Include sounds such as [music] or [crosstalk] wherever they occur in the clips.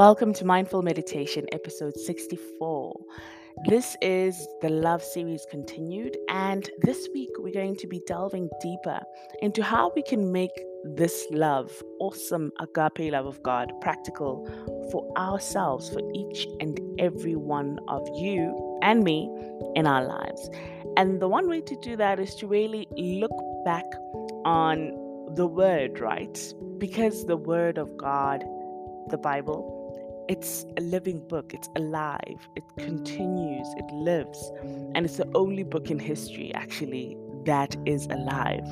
Welcome to Mindful Meditation, episode 64. This is the Love series continued, and this week we're going to be delving deeper into how we can make this love, awesome agape love of God, practical for ourselves, for each and every one of you and me in our lives. And the one way to do that is to really look back on the Word, right? Because the Word of God, the Bible, it's a living book, it's alive, it continues, it lives. And it's the only book in history, actually, that is alive.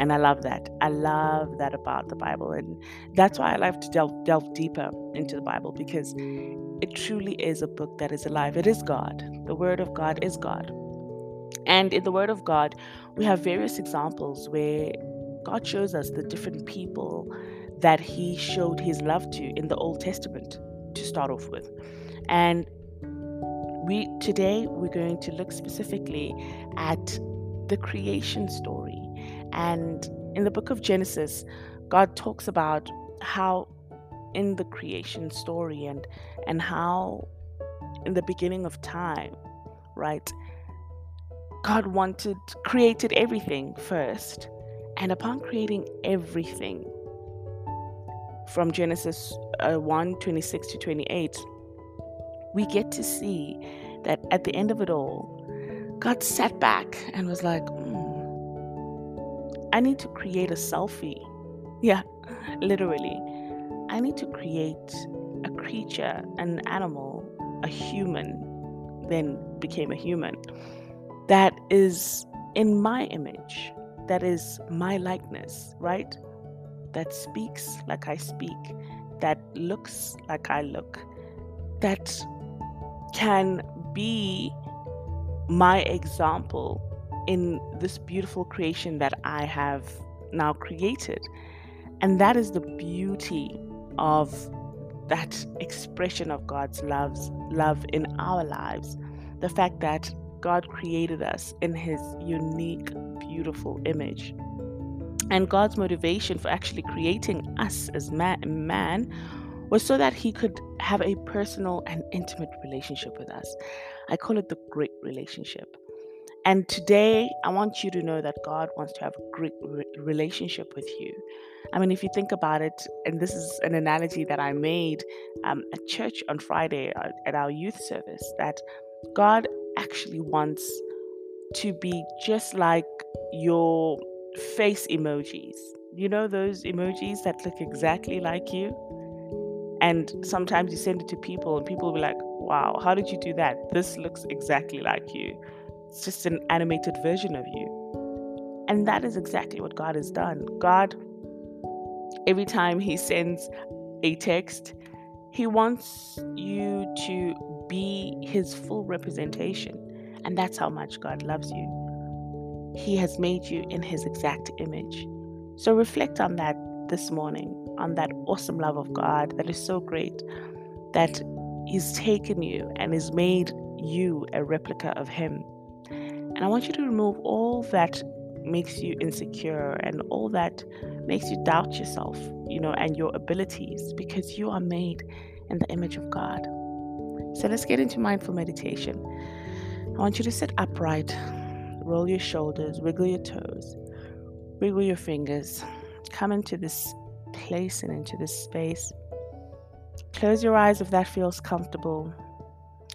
And I love that. I love that about the Bible. And that's why I love to delve, delve deeper into the Bible because it truly is a book that is alive. It is God. The Word of God is God. And in the Word of God, we have various examples where God shows us the different people that He showed His love to in the Old Testament to start off with. And we today we're going to look specifically at the creation story. And in the book of Genesis, God talks about how in the creation story and and how in the beginning of time, right? God wanted created everything first. And upon creating everything, from Genesis uh, 1 26 to 28, we get to see that at the end of it all, God sat back and was like, mm, I need to create a selfie. [laughs] Yeah, literally. I need to create a creature, an animal, a human, then became a human, that is in my image, that is my likeness, right? That speaks like I speak, that looks like I look, that can be my example in this beautiful creation that I have now created. And that is the beauty of that expression of God's love's love in our lives. The fact that God created us in his unique, beautiful image. And God's motivation for actually creating us as man, man was so that he could have a personal and intimate relationship with us. I call it the great relationship. And today, I want you to know that God wants to have a great re- relationship with you. I mean, if you think about it, and this is an analogy that I made um, at church on Friday uh, at our youth service, that God actually wants to be just like your face emojis. You know those emojis that look exactly like you? And sometimes you send it to people, and people will be like, wow, how did you do that? This looks exactly like you. It's just an animated version of you. And that is exactly what God has done. God, every time He sends a text, He wants you to be His full representation. And that's how much God loves you. He has made you in His exact image. So reflect on that this morning, on that awesome love of God that is so great that He's taken you and has made you a replica of Him. And I want you to remove all that makes you insecure and all that makes you doubt yourself, you know, and your abilities because you are made in the image of God. So let's get into mindful meditation. I want you to sit upright Roll your shoulders, wiggle your toes, wiggle your fingers. Come into this place and into this space. Close your eyes if that feels comfortable.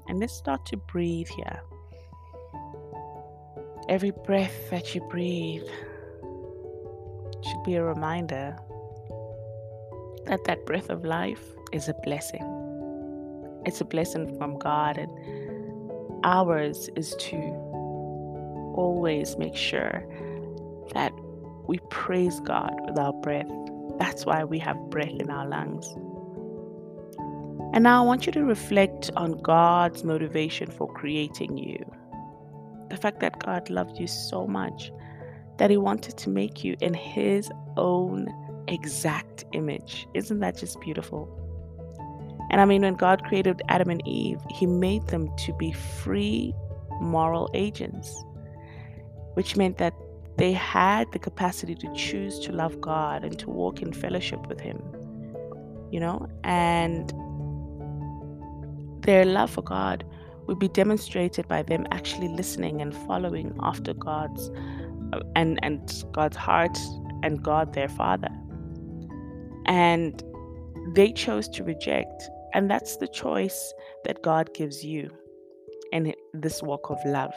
And let's start to breathe here. Every breath that you breathe should be a reminder that that breath of life is a blessing. It's a blessing from God, and ours is to always make sure that we praise God with our breath. That's why we have breath in our lungs. And now I want you to reflect on God's motivation for creating you. The fact that God loved you so much that He wanted to make you in His own exact image. Isn't that just beautiful? And I mean, when God created Adam and Eve, He made them to be free moral agents which meant that they had the capacity to choose to love God and to walk in fellowship with Him. You know, and their love for God would be demonstrated by them actually listening and following after God's uh, and and God's heart and God their Father. And they chose to reject, and that's the choice that God gives you in this walk of love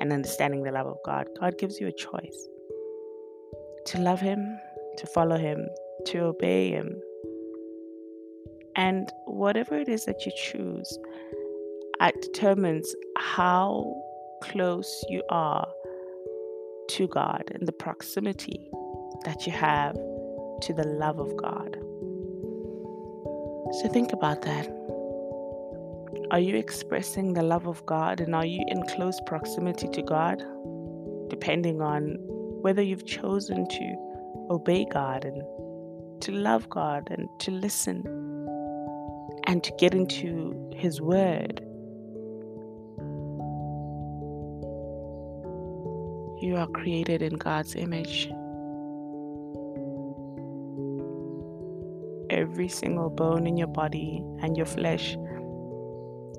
and understanding the love of God. God gives you a choice to love Him, to follow Him, to obey Him. And whatever it is that you choose, it determines how close you are to God and the proximity that you have to the love of God. So think about that. Are you expressing the love of God and are you in close proximity to God? Depending on whether you've chosen to obey God and to love God and to listen and to get into His Word. You are created in God's image. Every single bone in your body and your flesh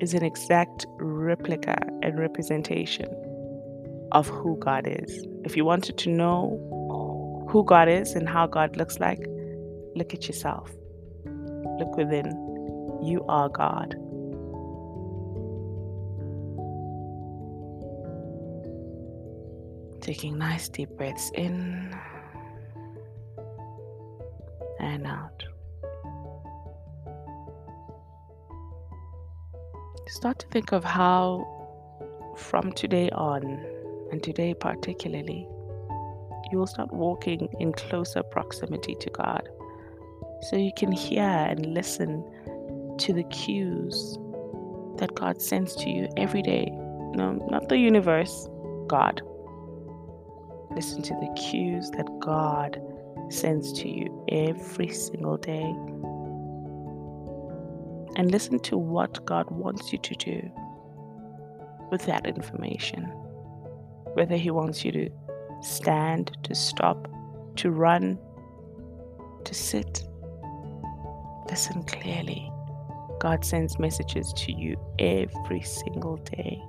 is an exact replica and representation of who God is. If you wanted to know who God is and how God looks like, look at yourself. Look within. You are God. Taking nice deep breaths in and out. Start to think of how, from today on, and today particularly, you will start walking in closer proximity to God. So you can hear and listen to the cues that God sends to you every day. No, not the universe, God. Listen to the cues that God sends to you every single day and listen to what God wants you to do with that information. Whether He wants you to stand, to stop, to run, to sit. Listen clearly. God sends messages to you every single day,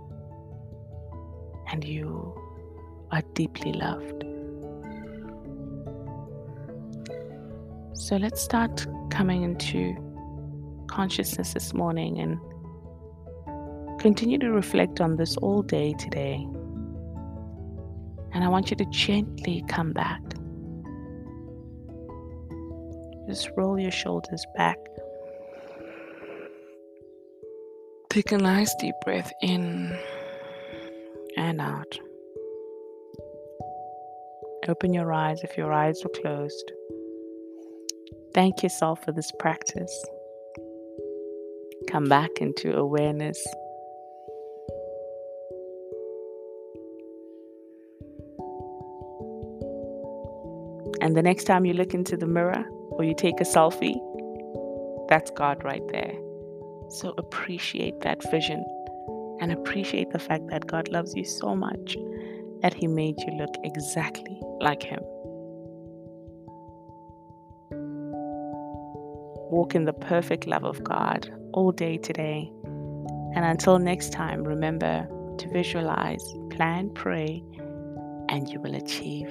and you are deeply loved. So let's start coming into consciousness this morning and continue to reflect on this all day today. And I want you to gently come back. Just roll your shoulders back. Take a nice deep breath in and out. Open your eyes if your eyes are closed. Thank yourself for this practice come back into awareness. And the next time you look into the mirror or you take a selfie, that's God right there. So appreciate that vision and appreciate the fact that God loves you so much that He made you look exactly like Him. walk in the perfect love of God all day today. And until next time, remember to visualize, plan, pray, and you will achieve.